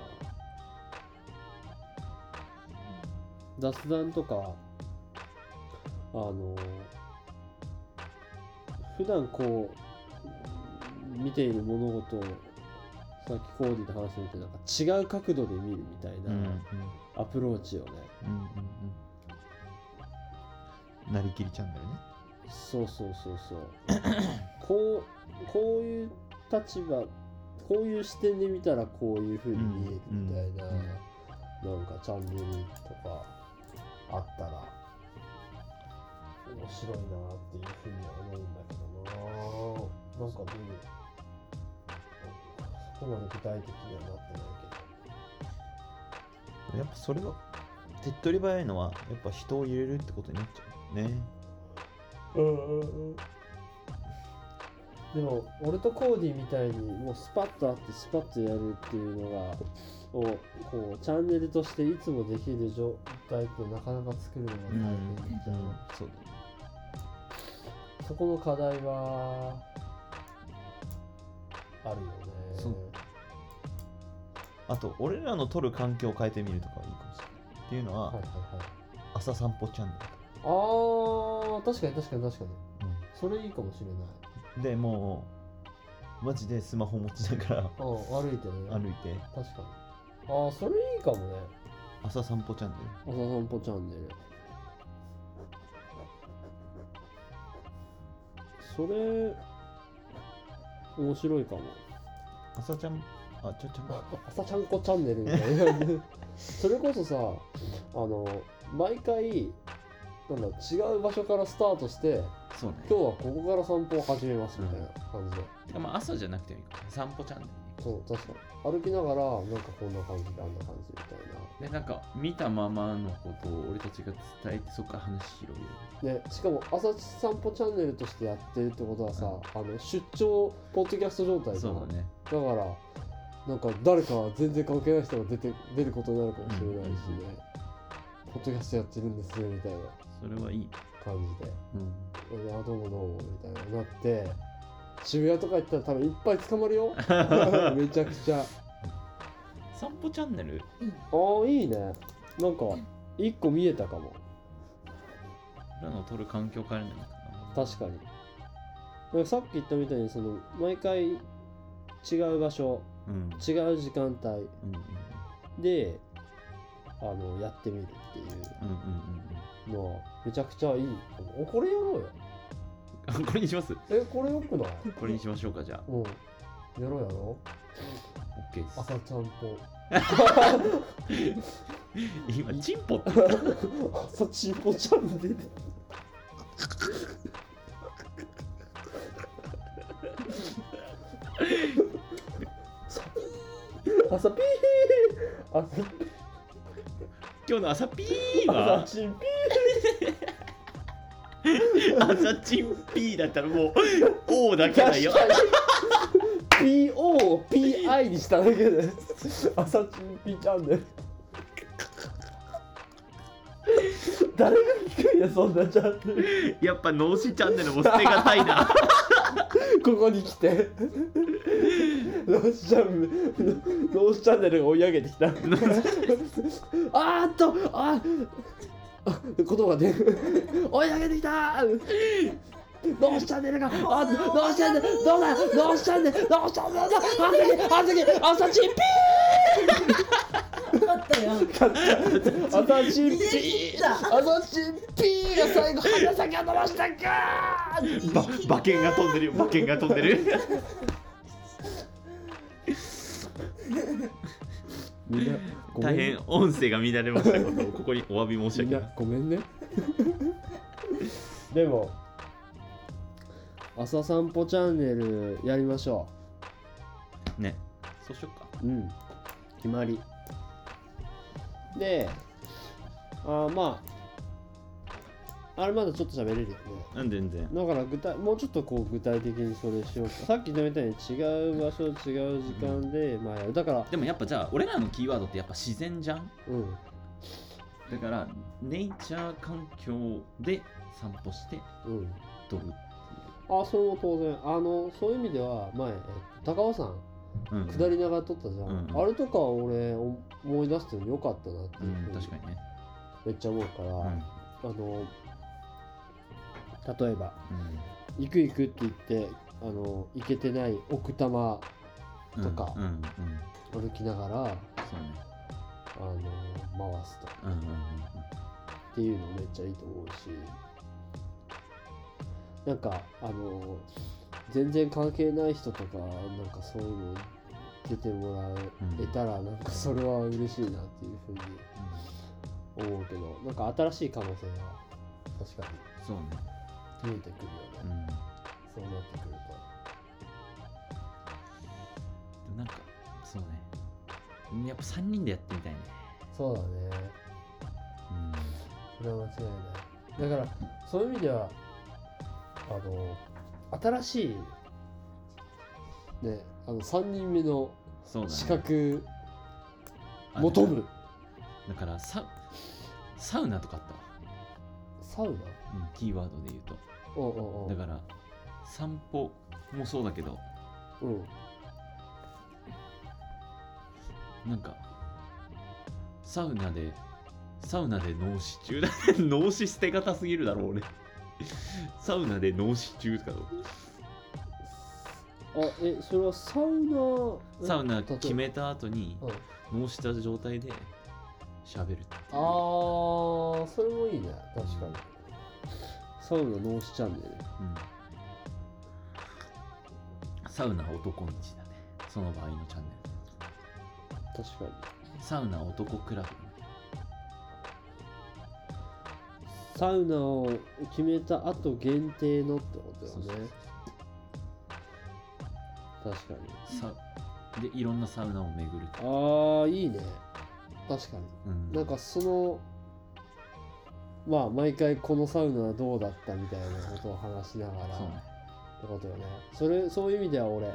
雑談とかあの普段こう見ている物事をさっきコーディで話してみてなんか違う角度で見るみたいなアプローチをね、うんうんうん。なりきりチャンネルね。そうそうそうそう。こうこういう立場こういう視点で見たらこういう風に見えるみたいな、うんうん。なんかチャンネルとかあったら面白いなっていうふうには思うんだけどな。なんかでもそこまで具体的にはなってないやっぱそれは手っ取り早いのはやっぱ人を入れるってことになっちゃうね。けどうんうんうんでも俺とコーディみたいにもうスパッとあってスパッとやるっていうのがをこうチャンネルとしていつもできる状態ってなかなか作るのが大変じゃん、そうそこの課題はあるよね。あと俺らの撮る環境を変えてみるとかはいいかもしれないっていうのは、はいはいはい朝散歩チャンネあー確かに確かに。確かにル、それいいかもしれないでもうマジでスマホ持ちながら歩いてね。歩いて。確かに。ああそれいいかもね。朝散歩チャンネ朝散歩チャンネル。それ面白いかも。ル朝ちゃんあちょちゃん 朝ちゃんこチャンネルみたいな。それこそさあの毎回なんだ違う場所からスタートしてそうね。今日はここから散歩を始めますみたいな感じで、てかまあ朝じゃなくてもいいか。も散歩チャンネルそう確かに。歩きながらなんかこんな感じであんな感じみたいでなんか見たままのことを俺たちが伝えてそこから話広げる。なでしかも朝散歩チャンネルとしてやってるってことはさ、あの出張ポッドキャスト状態じゃんそうだね。だからなんか誰か全然関係ない人が出て出ることになるかもしれないしね、ポッドキャストやってるんですみたいなそれはいい、感じで。うん、「あどうもどうも」みたいななって渋谷とか行ったら多分いっぱい捕まるよ。めちゃくちゃ。散歩チャンネル？いいああいいね。なんか一個見えたかも。俺らの撮る環境変えるんじゃないかな。確かに。かさっき言ったみたいにその毎回違う場所うん。違う時間帯。うんうん。であのやってみるっていう。うんうんうんのはめちゃくちゃいい。おこれやろうよ。うんこれにします？えこれよくない？これにしましょうかじゃあ。うん。やろうやろ OK です。朝ちゃんと。今チンポって。言った朝ちんぽチャンネル朝ピー。朝今日の朝ピー朝はチンピ 朝チンピーだったらもう O だけだよ。PO を PI にしただけで朝チンピチャンネル。誰が聞くんやそんなチャンネル。やっぱ脳死チャンネルも捨てがたいな ここに来て。ノースチャンネルノースチャンネルが追い上げてきた。あーっとああ言葉が出る追い上げてきた。ノースチャンネルがあノースチャンネルどうだ？ノースチャンネルノースチャンネルだあさきあさき朝チンピあったよー朝チンピーピーだ朝チンピーが最後鼻先を伸ばしたかば馬券が飛んでるよ。馬券が飛んでる。みんなごめん大変音声が乱れました。ことをここにお詫び申しみんな上げます。ごめんね。でも朝散歩チャンネルやりましょね。そうしよっか。ううん。決まりであーまああれまだちょっと喋れるよね。うん全然。だから具体もうちょっとこう具体的にそれしようか。さっき言ったみたいに違う場所違う時間で、まあやる。だからでもやっぱじゃあ俺らのキーワードってやっぱ自然じゃん？うん。だからネイチャー環境で散歩してうん。撮るあそれも当然。あのそういう意味では前、えっと、高尾山うん下りながら撮ったじゃん、うんあれとか俺お思い出してよかったなってういうふう確かにね。めっちゃ思うから、うん。あの例えばうん。行く行くって言ってあの行けてない奥多摩うんとか歩きながらあの回すとっていうのめっちゃいいと思うしなんかあの全然関係ない人とかなんかそういうの出てもらんえたらなんかそれは嬉しいなっていうふうに思うけどなんか新しい可能性が確かそうね。に見えてくるようんね、そうなってくるでもなんかそうね。やっぱ3人でやってみたいね。とそうだね。うん。それは間違いない。だからそういう意味ではあの新しいねあの3人目のそうだね。資格あ求む。だからササウナとかあったわ、サウナ？うん、キーワードで言うと。おうおうおうだから散歩もそうだけど。うん。なんかサウナでサウナで脳死中だ脳死捨てがたすぎるだろ俺。サウナで脳死中とかどう？あえそれはサウナサウナ決めた後にうん。脳した状態で喋るってあーそれもいいね。確かに、サウナ脳死チャンネルうん。サウナ男道だね。その場合のチャンネ確かに。ルサウナ男クラブ。サウナを決めた後限定のってことそうそうよね確かに。さでいろんなサウナを巡るああいいね。確かに。うん。なんかそのまあ毎回このサウナはどうだったみたいなことを話しながら。そうね。ってことよね。それそういう意味では俺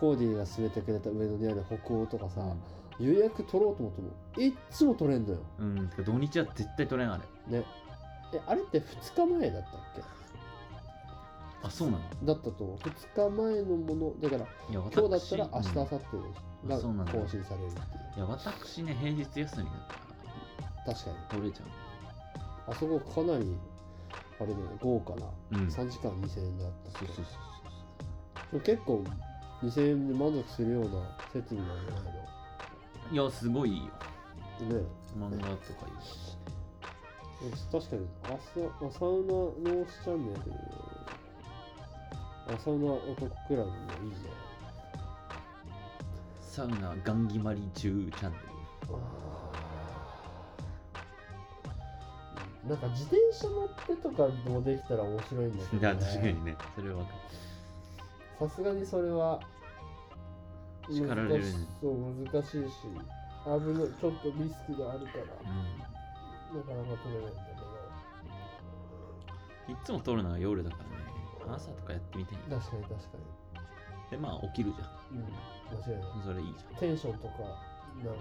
コーディが勧めてくれた上野にある北欧とかさ、予約取ろうと思ってもいっつも取れんのよ。うん、土日は絶対取れんあれ。ね。えあれって2日前だったっけ？あそうなの？だったと。思う2日前のものだからいや今日だったら明日うん。明後日が更新されるっていう。いや私ね平日休みだから確かに。取れちゃあそこかなりあれだよね豪華な。ううん。3時間2000円だったっけそうそうそう結構2000円で満足するような設備なんじゃないそういやすごいよ。のね。漫画とかいいし。確かに朝あサウナノースチャンネルあサウナ男クラブもいいねサウナガン決まり中チャンネなんか自転車乗ってとかもできたら面白いんだけルいやど、ね、確かにね。それは分かさすがにそれは叱られるね。難しそう難しいし危ないちょっとリスクがあるから。る、なかなか取れないんだうん、いっつも撮るのは夜だからね朝とかやってみてけど確かに確かでまあ起きるじゃにうん間違いない。んそれいいじゃん。テンションとかなんか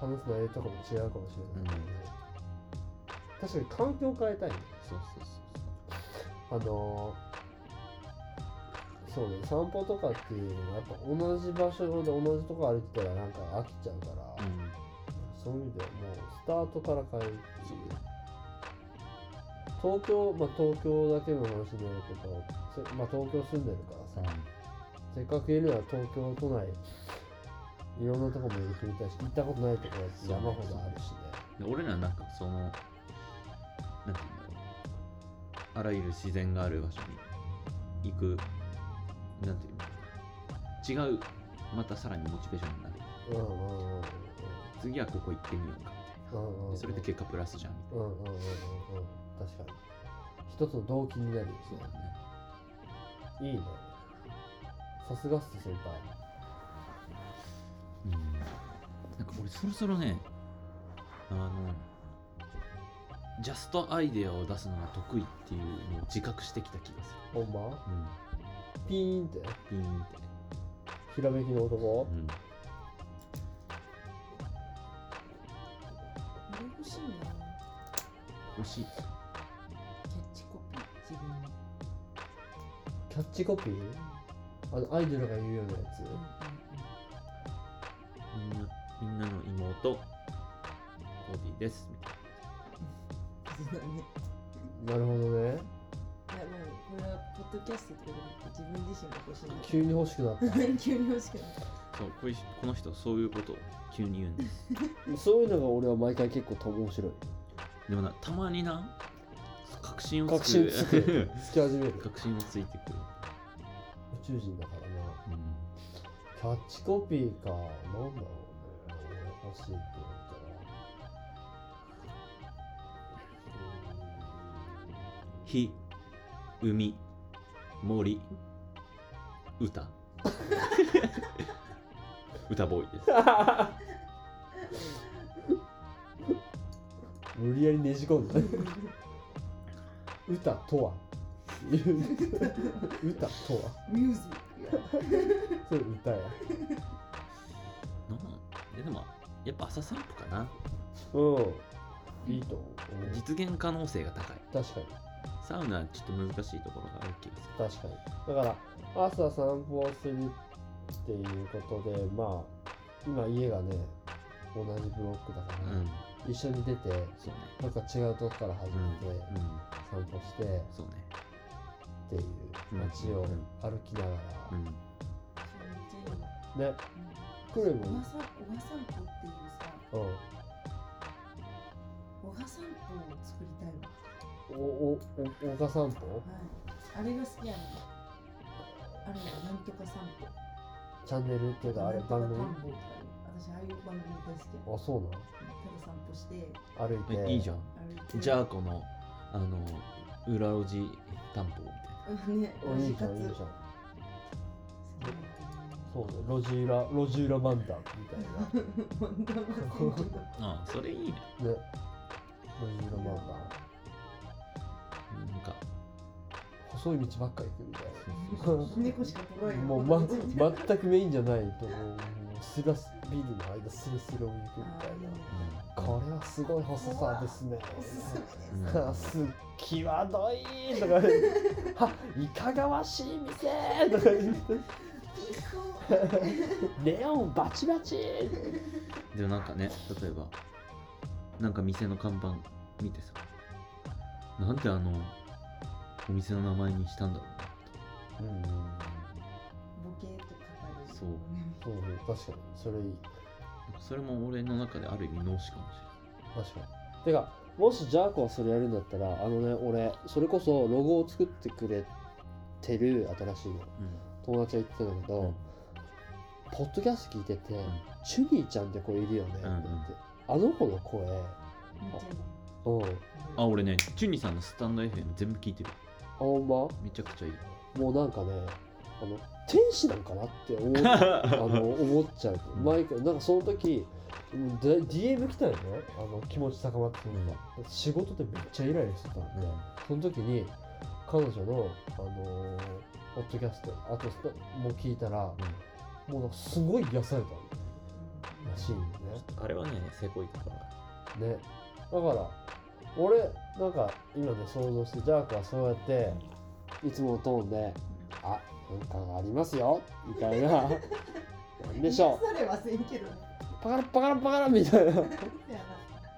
話す内容とかも違うかもしれない。けどね、確かに環境を変えたいね。そうそうそうあのーそうね散歩とかっていうのはやっぱ同じ場所で同じとこ歩いてたらなんか飽きちゃうから、そういう意味ではもうスタートから変えるってそいう。う東京まあ東京だけの話になるけどせまあ東京住んでるからさ、せっかくいるなら東京都内いろんなとこも行ってみたいし行ったことないところだって山ほどあるしね。で俺らなんかそのなんて言うんだろうあらゆる自然がある場所に行くなんていうの違うまたさらにモチベーションになる。うんうんうんうん。次はここ行ってみようかでそれで結果プラスじゃんみたいうんうんうんうん。うん確かに。一つの動機になるそうだね。いいね。さすがっす先輩。うん。なんか俺そろそろねあのジャストアイデアを出すのが得意っていうのを自覚してきた気がすほんま？るうん。ピーンって。ピーンって。ひらめきの男？うん欲しい。キャッチコピー？自分の。キャッチコピーあのアイドルが言うようなやつ？うんうんみん。なみんなの妹。コーディです。みたいそうだねなるほどね。いやもうこれはポッドキャストとかじゃなくて自分自身が欲しいな。急に欲しくなった。急に欲しくなった。なそうこういうこの人そういうことを急に言うんです。そういうのが俺は毎回結構と面白いでもなたまにな確信を確つく。信つく。つき始める。確信をついてくる、宇宙人だからな。うん、キャッチコピーかなんだろうね。俺欲しいって言われたら。火海森。歌。歌ボーイです。うーん無理やりねじ込んだ。歌とは？歌とは？ミュージッそれ歌やなんえでもやっぱ朝散歩かな。うん。いいと思う。実現可能性が高い。確かに。サウナはちょっと難しいところがある気がする。確かに。だから朝散歩をするっていうことでまあ今家がね同じブロックだから、うん一緒に出てそうね。なんか違うとこから始めてうん散歩してそうね。っていう街を歩きながうん。ら、ね。クレ小もん。小賀散歩っていうさうん。小賀散歩を作りたいわ。おおおおが散歩はい。あれが好きやねん。あれはなんとか散歩。チャンネルっていうかあれなんとか番組？田んぼとかいう。私ああいう番組大好きやあそうなただ散歩しての歩いて。えいいじゃん。歩いて。じゃあこのあの裏路地担保みたいうんねおいいじゃんいいじゃん。そうね。路地裏路地裏漫談みたいな。うけどなあそれいいね。路地裏漫談。なんか細い道ばっか行くみたい猫しか取らなないもうま全くメインじゃないともう。スラスビルの間スレスレを行くみたいな。これはすごい細さですね。おすっ際どいとかはいかがわしい店。とか言って。ネオンバチバチ。でもなんかね例えばなんか店の看板見てさ。なんであのお店の名前にしたんだろうなうんボケとかかるそう。そうそう確かに。それいい。それも俺の中である意味脳死かもし確かに。てかもしジャーコがそれやるんだったらあのね俺それこそロゴを作ってくれてる新しいのれない、友達が言ってたんだけど、うん。ポッドキャスト聞いてて、チュニーちゃんって子いるよねって言って、あの子の声。めっちゃいい。うん。ああ俺ねチュニさんのスタンド FM 全部聞いてるほんま？めちゃくちゃいい。もうなんかねあの天使なんかなって思う あの思っちゃう。毎回なんかその時うんで DM 来たよね？あの気持ち高まってくるのが、仕事でめっちゃイライラしてたんで、その時に彼女の、あのーポッドキャストあともう聞いたら、もうなんかすごい癒されたらしいよね。あれはねせこいところね。だから俺なんか今ね想像してジャークはそうやっていつものトーンで「あなんかがありますよ」みたいな「なんでしょう。れはせんけどね。パカラパカラパカラ」みたいな。せやな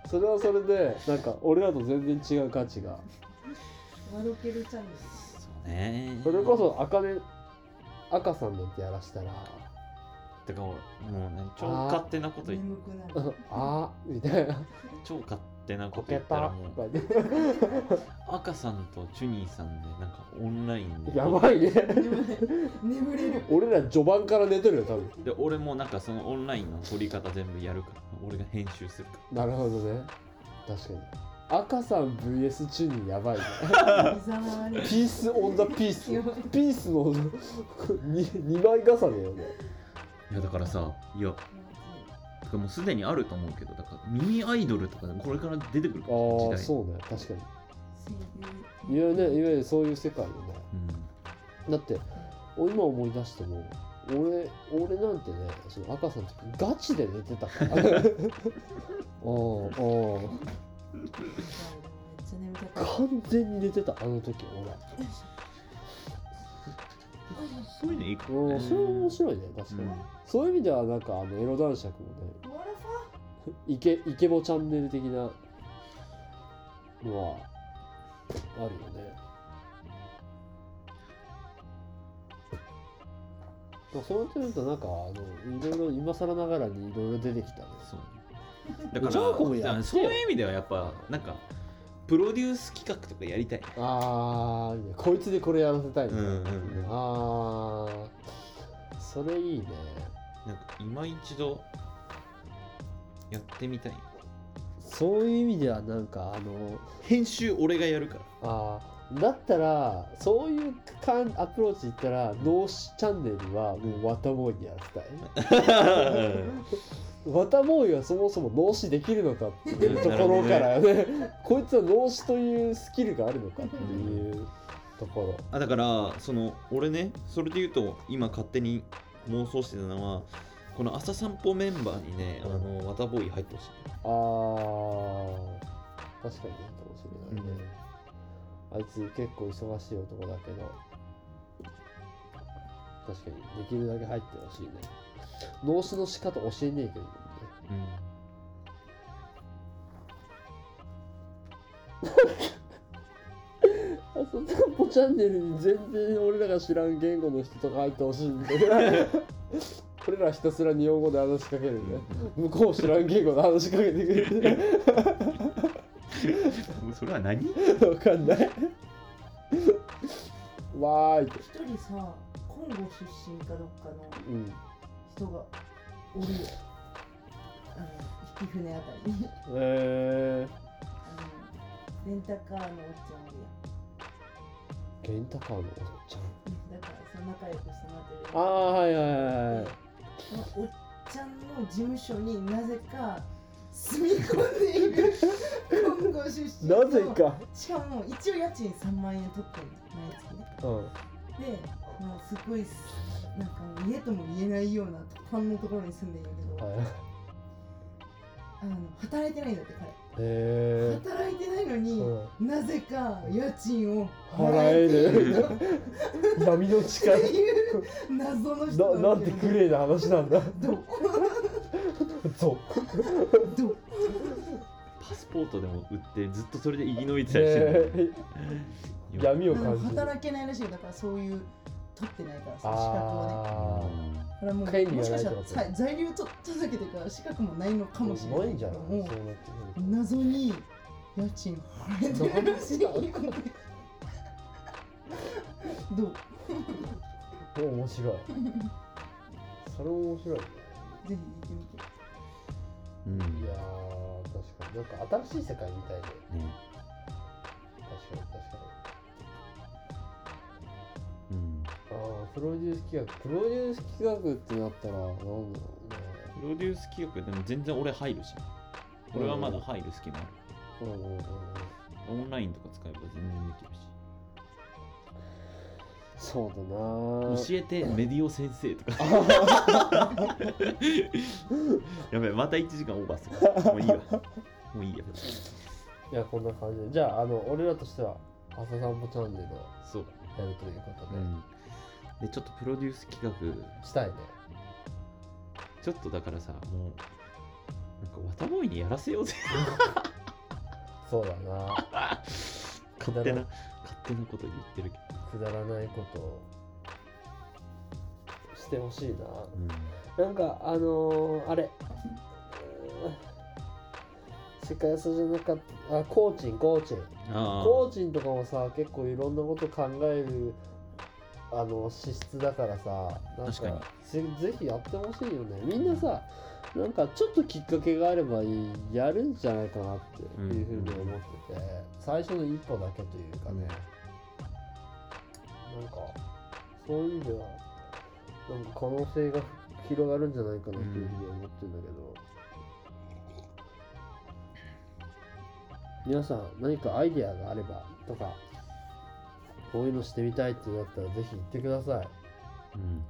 それはそれでなんか俺らと全然違う価値が。笑けるチャンネそうね。それこそ赤ね赤さんなんてやらしたら。てか俺もうね超勝手なことル言っ眠くなる「あー」みたいな。超勝手な「ことこけた」言ったらもう 赤さんとチュニーさんでなんかオンラインで。やばいね。眠れる。俺ら序盤から寝てるよ多分。で俺もなんかそのオンラインの撮り方全部やるから俺が編集するかなるほどね。確かに。赤さん VS チュニーやばいね。ピースオンザピース。ピースの 2, 枚重ねよねらいやだからさいやてかもうすでにあると思うけどだから耳アイドルとかでこれから出てくるかあも時代あそうね。確かに。いいやねいわゆるそういう世界よね。うん。だってお今思い出しても俺俺なんてねその赤さんの時ガチで寝てたから。おうおうめっちゃ眠たかった。完全に寝てたあの時そういうのいいか俺もね。うんそれは面白いね確かに、うん。そういう意味ではなんかあのエロ男爵もね。イケイケボチャンネル的なのはあるよね。そうやってとなんかあのいろいろ今更ながらにいろいろ出てきたね。そうだからそういう意味ではやっぱなんかプロデュース企画とかやりたい。ああ、こいつでこれやらせたい。うんうんうん。ああ、それいいね。なんか今一度やってみたい。そういう意味ではなんかあの編集俺がやるから。あーだったらそういうかんアプローチいったら脳死チャンネルはもうワタボーイにやらせたい ワタボーイはそもそも脳死できるのかっていうところからねこいつは脳死というスキルがあるのかっていう。ところあだからその俺ねそれで言うと今勝手に妄想してたのはこの朝散歩メンバーにね、あのワタボーイ入ってほしい。あー確かにいいかもしれないね、あいつ結構忙しい男だけど確かにできるだけ入ってほしいね脳死の仕方教えねえけどねあそ散歩チャンネルに全然俺らが知らん言語の人とか入ってほしいんだけど俺らひたすら日本語で話しかけるね。向こう知らん言語で話しかけてくれる。うん、それは何？わかんない。わーい。一人さコンゴ出身かどっかの。うん人がおるよ。あの引き船あたりに。えあのレンタカーのおっちゃんおるー、レンタカーのおっちゃん？やんだからさ仲良くしてもらってるああはいはいはいはい。でそのおっちゃんの事務所になぜか住み込んでいる出身の。なぜか？しかも一応家賃3万円取ってる毎月ね。うん。でもうすごいなんかもう家とも言えないようなファンのところに住んでるんやけど、はい。あの働いてないんだって彼。へ働いてないのに、うなぜか家賃を払えるる。闇のって力いう謎の人ななんてグレーな話なんだ。どう？そう？どう？パスポートでも売ってずっとそれで生き延びてたりしてる、ね闇を感じる。働けないらしいよ。だからそういう取ってないからさ資格をね。あこれはももしかしたらないってことさ材料と届けてから資格もないのかもしれない。ないん。じゃないも謎に家賃払えてるらしどう？お面白い。それ面白いね。ぜひ行ってみて。うんいやー確かに。なんか新しい世界みたいでね確かに確かにプロデュース企画プロデュース企画ってなったらなんだろうね。プロデュース企画でも全然俺入るし。俺はまだ入る隙間ある。うんうんうん。うんオンラインとか使えば全然できるし。そうだな。教えてメディオ先生とか。やべえまた1時間オーバーする。もういいわ。もういいや。いやこんな感じで。じゃああの俺らとしては朝散歩チャンネルをそうやるということで、うんでちょっとプロデュース企画。したいね。ちょっとだからさもうなんかワタボーイにやらせようぜ。そうだな。勝手な勝手なこと言ってるけくだらないことをしてほしいな。ど、なんかあのー、あれ。世界差じゃなかった。あコーチンコーチン。コーチンとかもさ結構いろんなこと考えるあの資質だからさなん確かに。ぜぜひやってほしいよね。みんなさなんかちょっときっかけがあればいいやるんじゃないかなっていうふうに思ってて、最初の一歩だけというかね、なんかそういう意味ではなんか可能性が広がるんじゃないかなというふうに思ってるんだけど、皆さん何かアイデアがあればとかこういうのしてみたいってなったらぜひ言ってください。うん。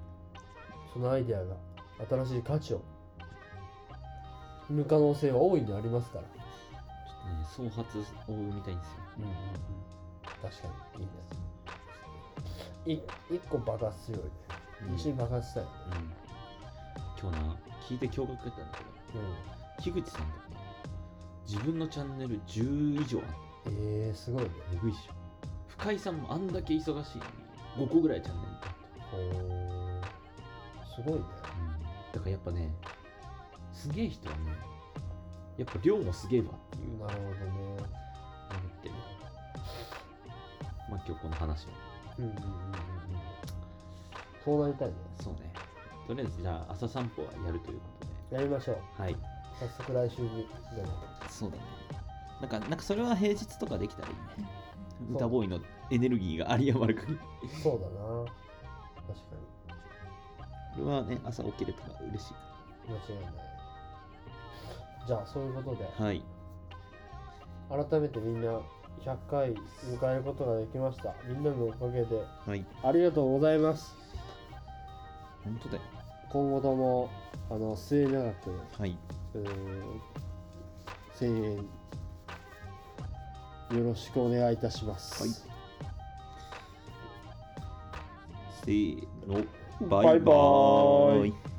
そのアイデアが新しい価値を生む可能性は大いにありますから。ちょっとね、総発を生みたいんですよ。うんうんうん。確かに。いいです。い一個爆発するよりね。うん。一緒に爆発したいよね今日な、聞いて驚愕だったんだけど、樋口さんとか、自分のチャンネル10以上あるうん、えー、すごいね。えぐいっしょ。深井さんもあんだけ忙しいのに、5個ぐらいチャンネル。すごいね。だからやっぱね、すげえ人はね、やっぱ量もすげえわっていう。思なるほどね。ってる。まあ今日この話は。うんうんうんうんうん。そうなりたいね。そうね。とりあえずじゃあ朝散歩はやるということやりましょう。ではい。早速来週にでも。そうだね。なんかなんかそれは平日とかできたらいいね歌ボーイのエネルギーが有り余る限り。そうだな。確かこれはね朝起きれたら嬉しい。間違いない。じゃあそういうことで。らはい。改めてみんな100回迎えることができました。みんなのおかげで。はい。ありがとうございます。本当だよ。今後ともあの末永くはい、うーん声援よろしくお願いいたします、はい。せーの。バイバーイ。イ